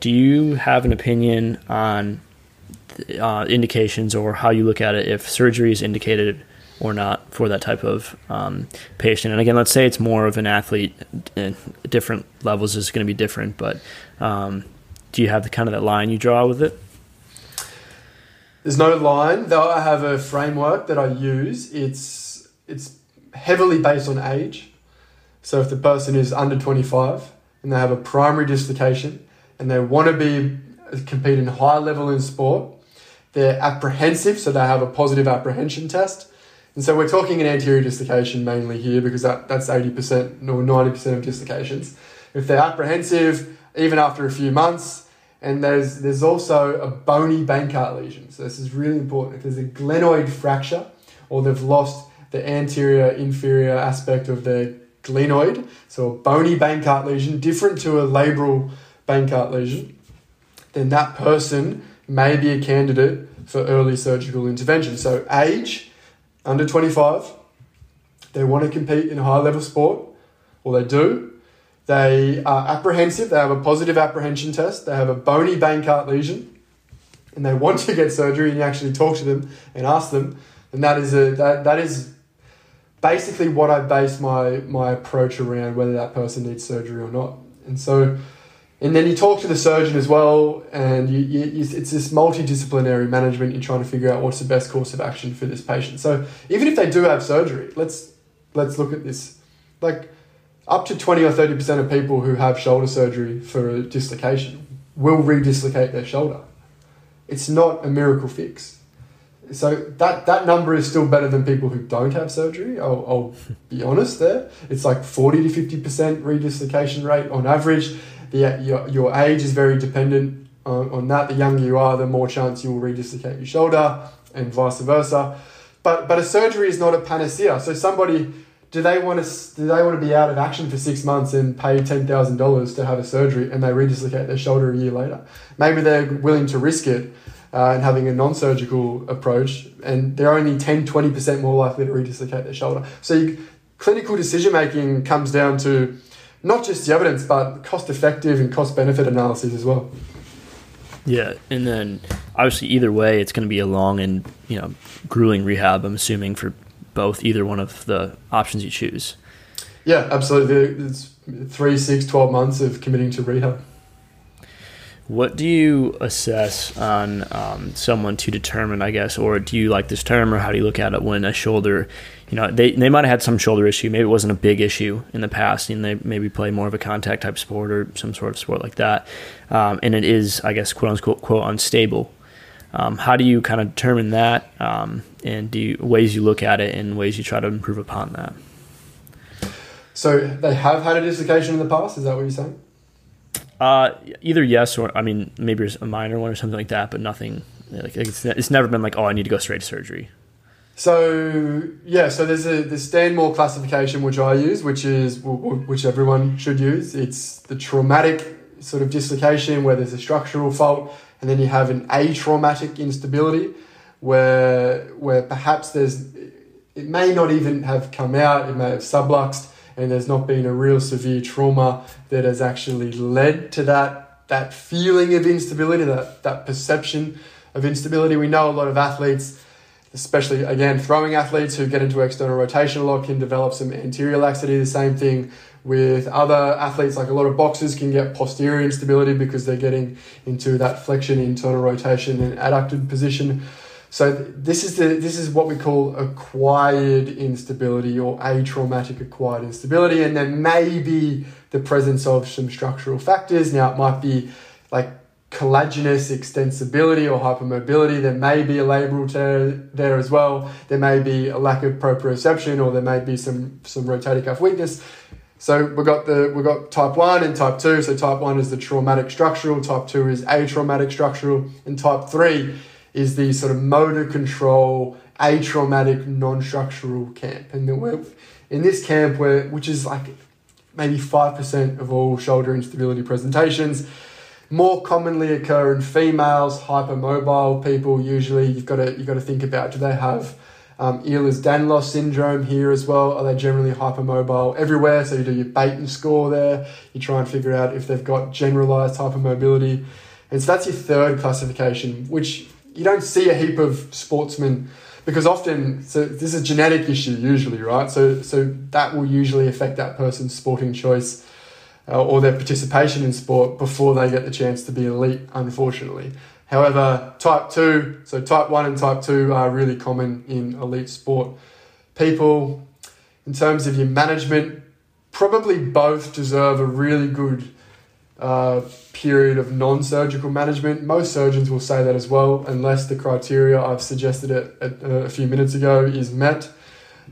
do you have an opinion on uh, indications or how you look at it if surgery is indicated or not for that type of um, patient. And again, let's say it's more of an athlete, different levels is going to be different, but um, do you have the kind of that line you draw with it?
There's no line, though I have a framework that I use. It's it's heavily based on age. So if the person is under 25 and they have a primary dislocation and they want to be compete in high level in sport. They're apprehensive, so they have a positive apprehension test. And so we're talking an anterior dislocation mainly here because that, that's 80% or 90% of dislocations. If they're apprehensive, even after a few months, and there's, there's also a bony Bankart lesion. So this is really important. If there's a glenoid fracture or they've lost the anterior inferior aspect of their glenoid, so a bony Bankart lesion, different to a labral Bankart lesion, then that person may be a candidate for early surgical intervention. So age, under 25, they want to compete in high level sport, or they do. They are apprehensive, they have a positive apprehension test, they have a bony Bankart lesion, and they want to get surgery, and you actually talk to them and ask them, and that is a that, that is basically what I base my my approach around whether that person needs surgery or not. And so and then you talk to the surgeon as well, and you, you, it's this multidisciplinary management. You're trying to figure out what's the best course of action for this patient. So even if they do have surgery, let's let's look at this. Like up to twenty or thirty percent of people who have shoulder surgery for a dislocation will redislocate their shoulder. It's not a miracle fix. So that that number is still better than people who don't have surgery. I'll, I'll be honest there. It's like forty to fifty percent redislocation rate on average the, your, your age is very dependent on, on that. The younger you are, the more chance you will redislocate your shoulder and vice versa. But, but a surgery is not a panacea. So somebody, do they want to, do they want to be out of action for six months and pay $10,000 to have a surgery and they redislocate their shoulder a year later? Maybe they're willing to risk it uh, and having a non-surgical approach and they're only 10, 20% more likely to redislocate their shoulder. So you, clinical decision making comes down to not just the evidence, but cost effective and cost benefit analyses as well.
Yeah, and then obviously either way, it's going to be a long and you know grueling rehab. I'm assuming for both either one of the options you choose.
Yeah, absolutely. It's three, six, 12 months of committing to rehab.
What do you assess on um, someone to determine, I guess, or do you like this term, or how do you look at it when a shoulder, you know, they, they might have had some shoulder issue, maybe it wasn't a big issue in the past, and they maybe play more of a contact type sport or some sort of sport like that, um, and it is, I guess, quote unquote, quote unstable. Um, how do you kind of determine that, um, and do you, ways you look at it and ways you try to improve upon that?
So they have had a dislocation in the past. Is that what you're saying?
Uh, either yes or I mean maybe it's a minor one or something like that, but nothing. Like it's, it's never been like oh I need to go straight to surgery.
So yeah, so there's a the Stanmore classification which I use, which is which everyone should use. It's the traumatic sort of dislocation where there's a structural fault, and then you have an atraumatic instability where where perhaps there's it may not even have come out, it may have subluxed, and there's not been a real severe trauma that has actually led to that that feeling of instability, that that perception of instability. We know a lot of athletes, especially again throwing athletes who get into external rotation a lot, can develop some anterior laxity. The same thing with other athletes, like a lot of boxers can get posterior instability because they're getting into that flexion, internal rotation, and adducted position. So this is the this is what we call acquired instability or atraumatic acquired instability, and there may be the presence of some structural factors. Now it might be like collagenous extensibility or hypermobility. There may be a labral tear there as well. There may be a lack of proprioception, or there may be some some rotator cuff weakness. So we've got the we've got type one and type two. So type one is the traumatic structural, type two is atraumatic structural, and type three is the sort of motor control, atraumatic, non-structural camp. And then we're in this camp where which is like maybe 5% of all shoulder instability presentations. More commonly occur in females, hypermobile people. Usually, you've got to you've got to think about do they have um, Ehlers-Danlos syndrome here as well? Are they generally hypermobile everywhere? So you do your Beighton score there. You try and figure out if they've got generalized hypermobility. And so that's your third classification, which you don't see a heap of sportsmen because often so this is a genetic issue usually right so so that will usually affect that person's sporting choice or their participation in sport before they get the chance to be elite unfortunately however type 2 so type 1 and type 2 are really common in elite sport people in terms of your management probably both deserve a really good uh, period of non surgical management. Most surgeons will say that as well, unless the criteria I've suggested it a, a few minutes ago is met.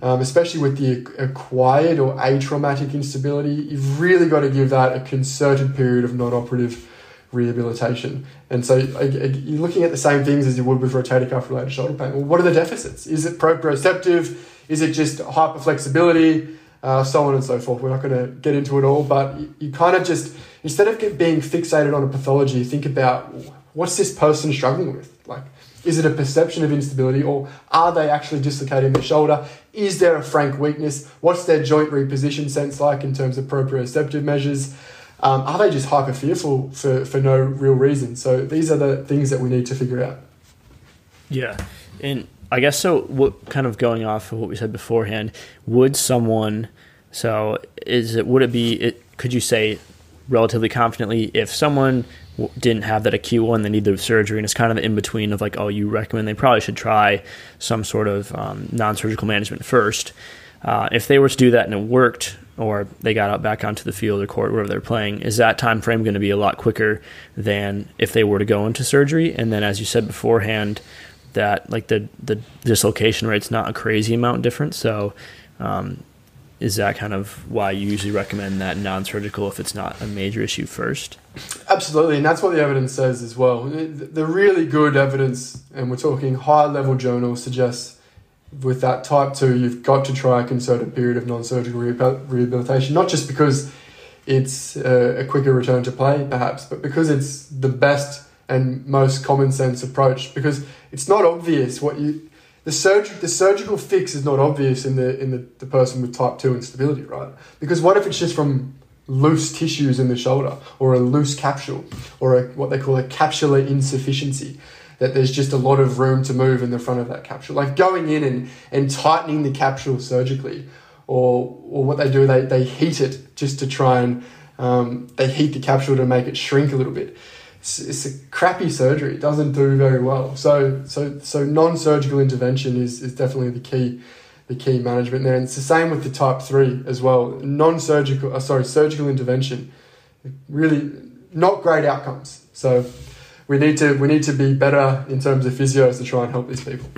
Um, especially with the acquired or atraumatic instability, you've really got to give that a concerted period of non operative rehabilitation. And so you're looking at the same things as you would with rotator cuff related shoulder pain. Well, what are the deficits? Is it proprioceptive? Is it just hyperflexibility? Uh, so on and so forth. We're not going to get into it all, but you, you kind of just, instead of being fixated on a pathology, think about what's this person struggling with? Like, is it a perception of instability or are they actually dislocating their shoulder? Is there a frank weakness? What's their joint reposition sense like in terms of proprioceptive measures? Um, are they just hyper fearful for, for no real reason? So these are the things that we need to figure out.
Yeah. And I guess so, what kind of going off of what we said beforehand, would someone, so is it, would it be, it, could you say relatively confidently if someone didn't have that acute one, they need the surgery, and it's kind of in between of like, oh, you recommend they probably should try some sort of um, non surgical management first. Uh, if they were to do that and it worked, or they got out back onto the field or court wherever they're playing, is that time frame going to be a lot quicker than if they were to go into surgery? And then, as you said beforehand, that like the the dislocation rate's not a crazy amount different. So, um, is that kind of why you usually recommend that non-surgical if it's not a major issue first?
Absolutely, and that's what the evidence says as well. The really good evidence, and we're talking high-level journals, suggests with that type 2, you've got to try a concerted period of non surgical rehabilitation, not just because it's a, a quicker return to play, perhaps, but because it's the best and most common sense approach. Because it's not obvious what you. The, surg- the surgical fix is not obvious in the in the, the person with type 2 instability, right? Because what if it's just from loose tissues in the shoulder or a loose capsule or a, what they call a capsular insufficiency? that there's just a lot of room to move in the front of that capsule. Like going in and, and tightening the capsule surgically, or, or what they do, they, they heat it just to try and um, they heat the capsule to make it shrink a little bit. It's, a crappy surgery. It doesn't do very well. So so so non-surgical intervention is, is definitely the key the key management there. And it's the same with the type three as well. Non-surgical, uh, sorry, surgical intervention, really not great outcomes. So we need to we need to be better in terms of physios to try and help these people.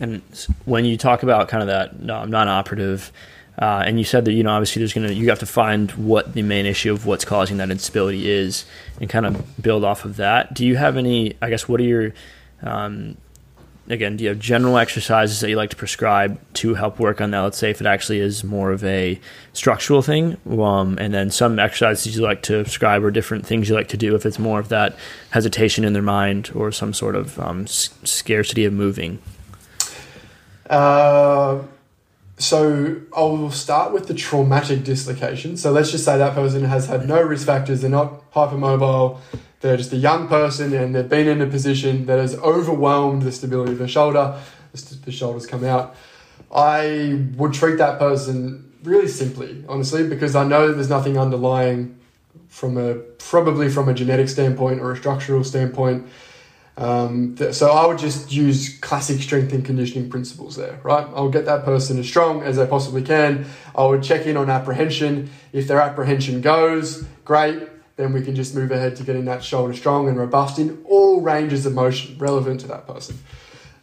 And when you talk about kind of that non-operative, uh, and you said that you know obviously there's gonna you have to find what the main issue of what's causing that instability is, and kind of build off of that. Do you have any? I guess what are your um, again, do you have general exercises that you like to prescribe to help work on that? Let's say if it actually is more of a structural thing, um, and then some exercises you like to prescribe or different things you like to do if it's more of that hesitation in their mind or some sort of um, scarcity of moving.
Uh, so I'll start with the traumatic dislocation. So let's just say that person has had no risk factors; they're not hypermobile they're just a young person and they've been in a position that has overwhelmed the stability of the shoulder. The shoulders come out. I would treat that person really simply, honestly, because I know there's nothing underlying from a probably from a genetic standpoint or a structural standpoint. Um, so I would just use classic strength and conditioning principles there, right? I'll get that person as strong as I possibly can. I would check in on apprehension. If their apprehension goes, great then we can just move ahead to getting that shoulder strong and robust in all ranges of motion relevant to that person.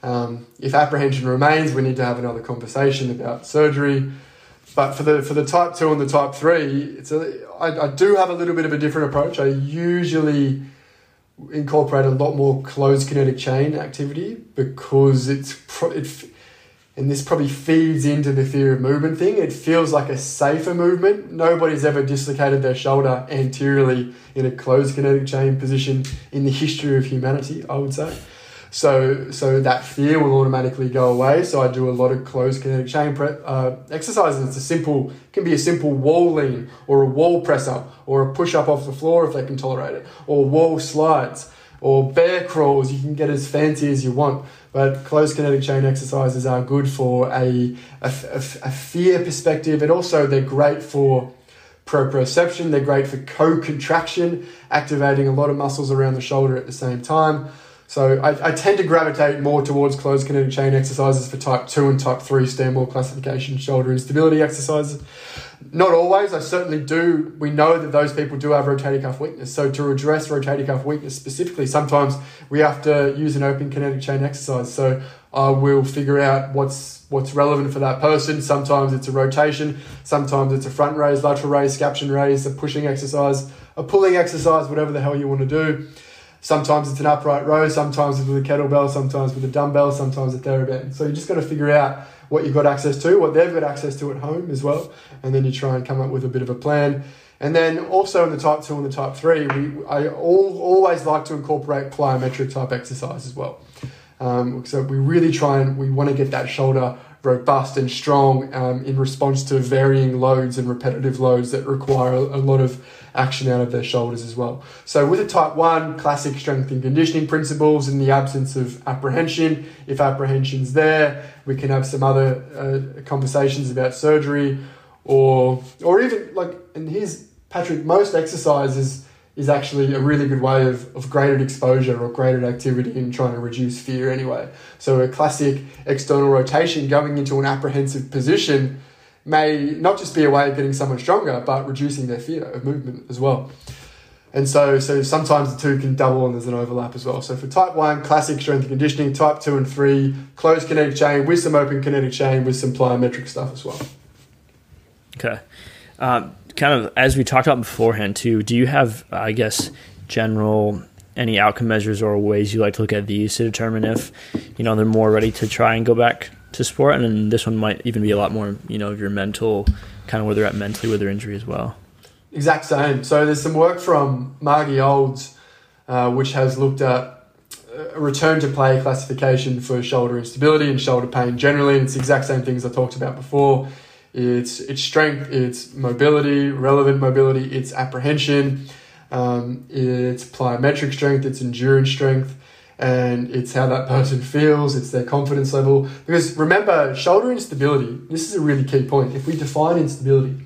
Um, if apprehension remains, we need to have another conversation about surgery. But for the for the type two and the type three, it's a, I, I do have a little bit of a different approach. I usually incorporate a lot more closed kinetic chain activity because it's pro- it, and this probably feeds into the theory of movement thing. It feels like a safer movement. Nobody's ever dislocated their shoulder anteriorly in a closed kinetic chain position in the history of humanity, I would say. So, so that fear will automatically go away. So I do a lot of closed kinetic chain pre- uh, exercises. It's a simple, can be a simple wall lean or a wall press up or a push up off the floor if they can tolerate it or wall slides or bear crawls. You can get as fancy as you want. But closed kinetic chain exercises are good for a, a, a, a fear perspective, and also they're great for proprioception. They're great for co-contraction, activating a lot of muscles around the shoulder at the same time. So I, I tend to gravitate more towards closed kinetic chain exercises for type 2 and type 3 Stanmore classification shoulder instability exercises. Not always, I certainly do. We know that those people do have rotator cuff weakness. So to address rotator cuff weakness specifically, sometimes we have to use an open kinetic chain exercise. So I will figure out what's what's relevant for that person. Sometimes it's a rotation, sometimes it's a front raise, lateral raise, scaption raise, a pushing exercise, a pulling exercise, whatever the hell you want to do. Sometimes it's an upright row, sometimes it's with a kettlebell, sometimes with a dumbbell, sometimes a TheraBand. So you just got to figure out what you've got access to, what they've got access to at home as well, and then you try and come up with a bit of a plan. And then also in the type two and the type three, we I all, always like to incorporate plyometric type exercise as well. Um, so we really try and we want to get that shoulder robust and strong um, in response to varying loads and repetitive loads that require a lot of action out of their shoulders as well. So with a type 1, classic strength and conditioning principles in the absence of apprehension. If apprehension's there, we can have some other uh, conversations about surgery or or even like and here's Patrick, most exercises is actually a really good way of, of graded exposure or graded activity in trying to reduce fear anyway. So a classic external rotation going into an apprehensive position may not just be a way of getting someone stronger, but reducing their fear of movement as well. And so, so sometimes the two can double and there's an overlap as well. So for type one, classic strength and conditioning, type two and three, closed kinetic chain with some open kinetic chain with some plyometric stuff as well.
Okay. Um, kind of as we talked about beforehand too, do you have, I guess, general any outcome measures or ways you like to look at these to determine if you know they're more ready to try and go back to sport, and then this one might even be a lot more, you know, of your mental, kind of where they're at mentally with their injury as well.
Exact same. So there's some work from Margie Olds, uh, which has looked at a return to play classification for shoulder instability and shoulder pain generally. And it's the exact same things I talked about before. It's it's strength, it's mobility, relevant mobility, it's apprehension, um, it's plyometric strength, it's endurance strength and it's how that person feels, it's their confidence level. Because remember, shoulder instability, this is a really key point. If we define instability,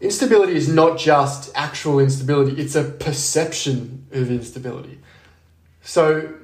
instability is not just actual instability, it's a perception of instability. So,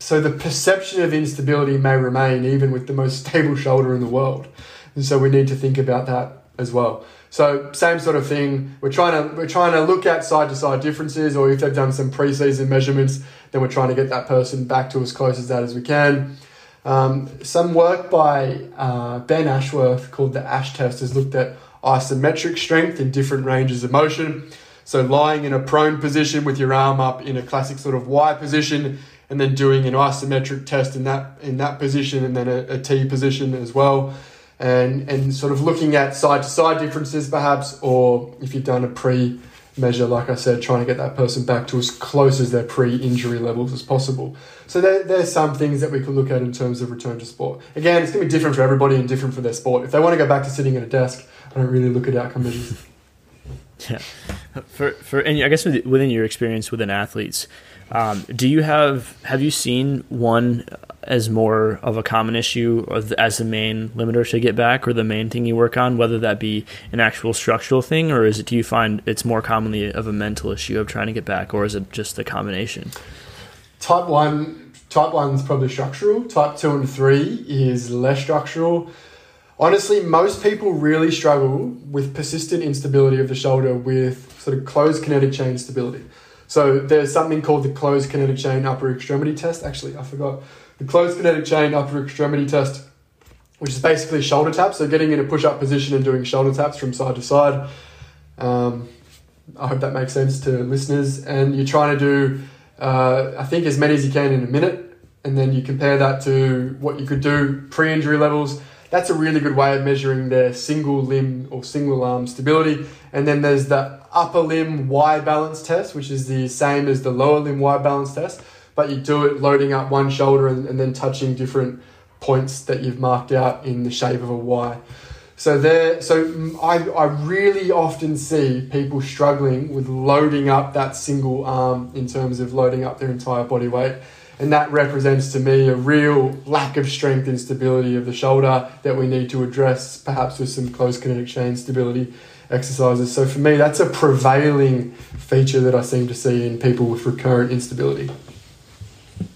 so the perception of instability may remain even with the most stable shoulder in the world. And so we need to think about that as well. So same sort of thing. We're trying to we're trying to look at side to side differences, or if they've done some preseason measurements, then we're trying to get that person back to as close as that as we can. Um, some work by uh, Ben Ashworth called the ASH test has looked at isometric strength in different ranges of motion. So lying in a prone position with your arm up in a classic sort of Y position, and then doing an isometric test in that in that position, and then a, a T position as well and and sort of looking at side to side differences perhaps, or if you've done a pre measure, like I said, trying to get that person back to as close as their pre injury levels as possible. So there, there's some things that we can look at in terms of return to sport. Again, it's going to be different for everybody and different for their sport. If they want to go back to sitting at a desk, I don't really look at outcome measures.
Yeah, for for I guess within your experience within athletes, um, do you have have you seen one as more of a common issue as the main limiter to get back or the main thing you work on, whether that be an actual structural thing or is it do you find it's more commonly of a mental issue of trying to get back or is it just a combination?
Type one type one is probably structural. Type two and three is less structural. Honestly, most people really struggle with persistent instability of the shoulder with sort of closed kinetic chain stability. So there's something called the closed kinetic chain upper extremity test. Actually, I forgot the closed kinetic chain upper extremity test, which is basically shoulder taps. So getting in a push up position and doing shoulder taps from side to side. Um, I hope that makes sense to listeners. And you're trying to do, uh, I think, as many as you can in a minute. And then you compare that to what you could do pre injury levels. That's a really good way of measuring their single limb or single arm stability. And then there's the upper limb Y balance test, which is the same as the lower limb Y balance test but you do it loading up one shoulder and, and then touching different points that you've marked out in the shape of a Y. So there, so I, I really often see people struggling with loading up that single arm in terms of loading up their entire body weight. And that represents to me a real lack of strength and stability of the shoulder that we need to address, perhaps with some closed kinetic chain stability exercises. So for me, that's a prevailing feature that I seem to see in people with recurrent instability.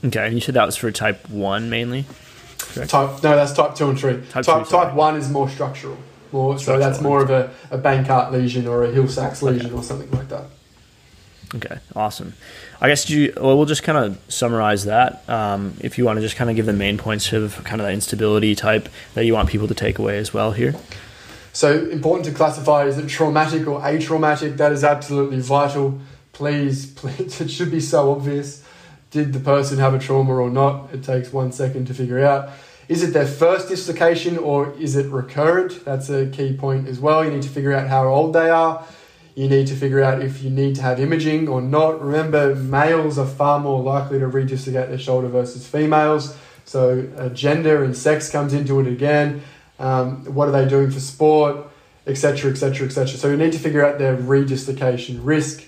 Okay, and you said that was for type one mainly.
Correct? Type no, that's type two and three. Type type, type one is more structural. More structural. so that's more of a, a Bankart lesion or a Hill-Sachs lesion okay. or something like that.
Okay, awesome. I guess you, well, we'll just kind of summarize that. Um, if you want to just kind of give the main points of kind of that instability type that you want people to take away as well here.
So important to classify is it traumatic or atraumatic? That is absolutely vital. Please, please, it should be so obvious. Did the person have a trauma or not? It takes one second to figure out. Is it their first dislocation or is it recurrent? That's a key point as well. You need to figure out how old they are. You need to figure out if you need to have imaging or not. Remember, males are far more likely to redislocate their shoulder versus females. So, uh, gender and sex comes into it again. Um, what are they doing for sport, etc., etc., etc. So, you need to figure out their redislocation risk.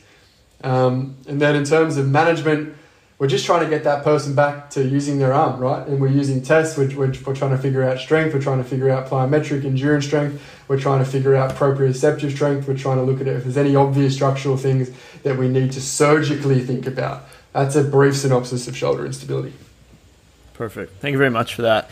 Um, and then, in terms of management, we're just trying to get that person back to using their arm, right? And we're using tests, we're, we're, we're trying to figure out strength, we're trying to figure out plyometric endurance strength, we're trying to figure out proprioceptive strength, we're trying to look at it, if there's any obvious structural things that we need to surgically think about. That's a brief synopsis of shoulder instability.
Perfect. Thank you very much for that.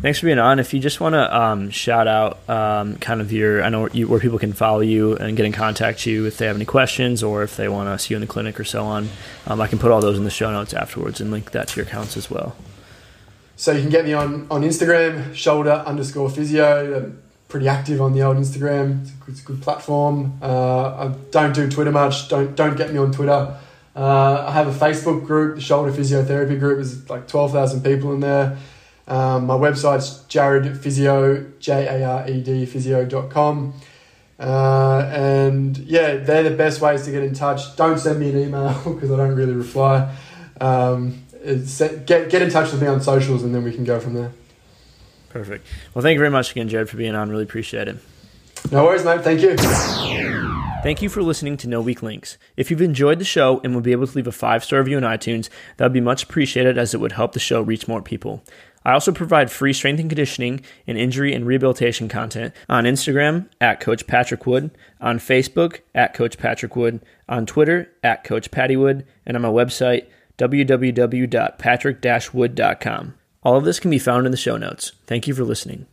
Thanks for being on. If you just want to um, shout out um, kind of your, I know you, where people can follow you and get in contact you if they have any questions or if they want to see you in the clinic or so on, um, I can put all those in the show notes afterwards and link that to your accounts as well.
So you can get me on, on Instagram, shoulder underscore physio. I'm pretty active on the old Instagram. It's a good, it's a good platform. Uh, I don't do Twitter much. Don't don't get me on Twitter. Uh, I have a Facebook group, the Shoulder Physiotherapy Group. There's like 12,000 people in there. Um, my website's Jared Physio, J A R E D physio.com. Uh, and yeah, they're the best ways to get in touch. Don't send me an email because I don't really reply. Um, get, get in touch with me on socials and then we can go from there.
Perfect. Well, thank you very much again, Jared, for being on. Really appreciate it.
No worries, mate. Thank you.
Thank you for listening to No Weak Links. If you've enjoyed the show and would be able to leave a five star review on iTunes, that would be much appreciated as it would help the show reach more people. I also provide free strength and conditioning and injury and rehabilitation content on Instagram at Coach Patrick Wood, on Facebook at Coach Patrick Wood, on Twitter at Coach Patty Wood, and on my website www.patrick-wood.com. All of this can be found in the show notes. Thank you for listening.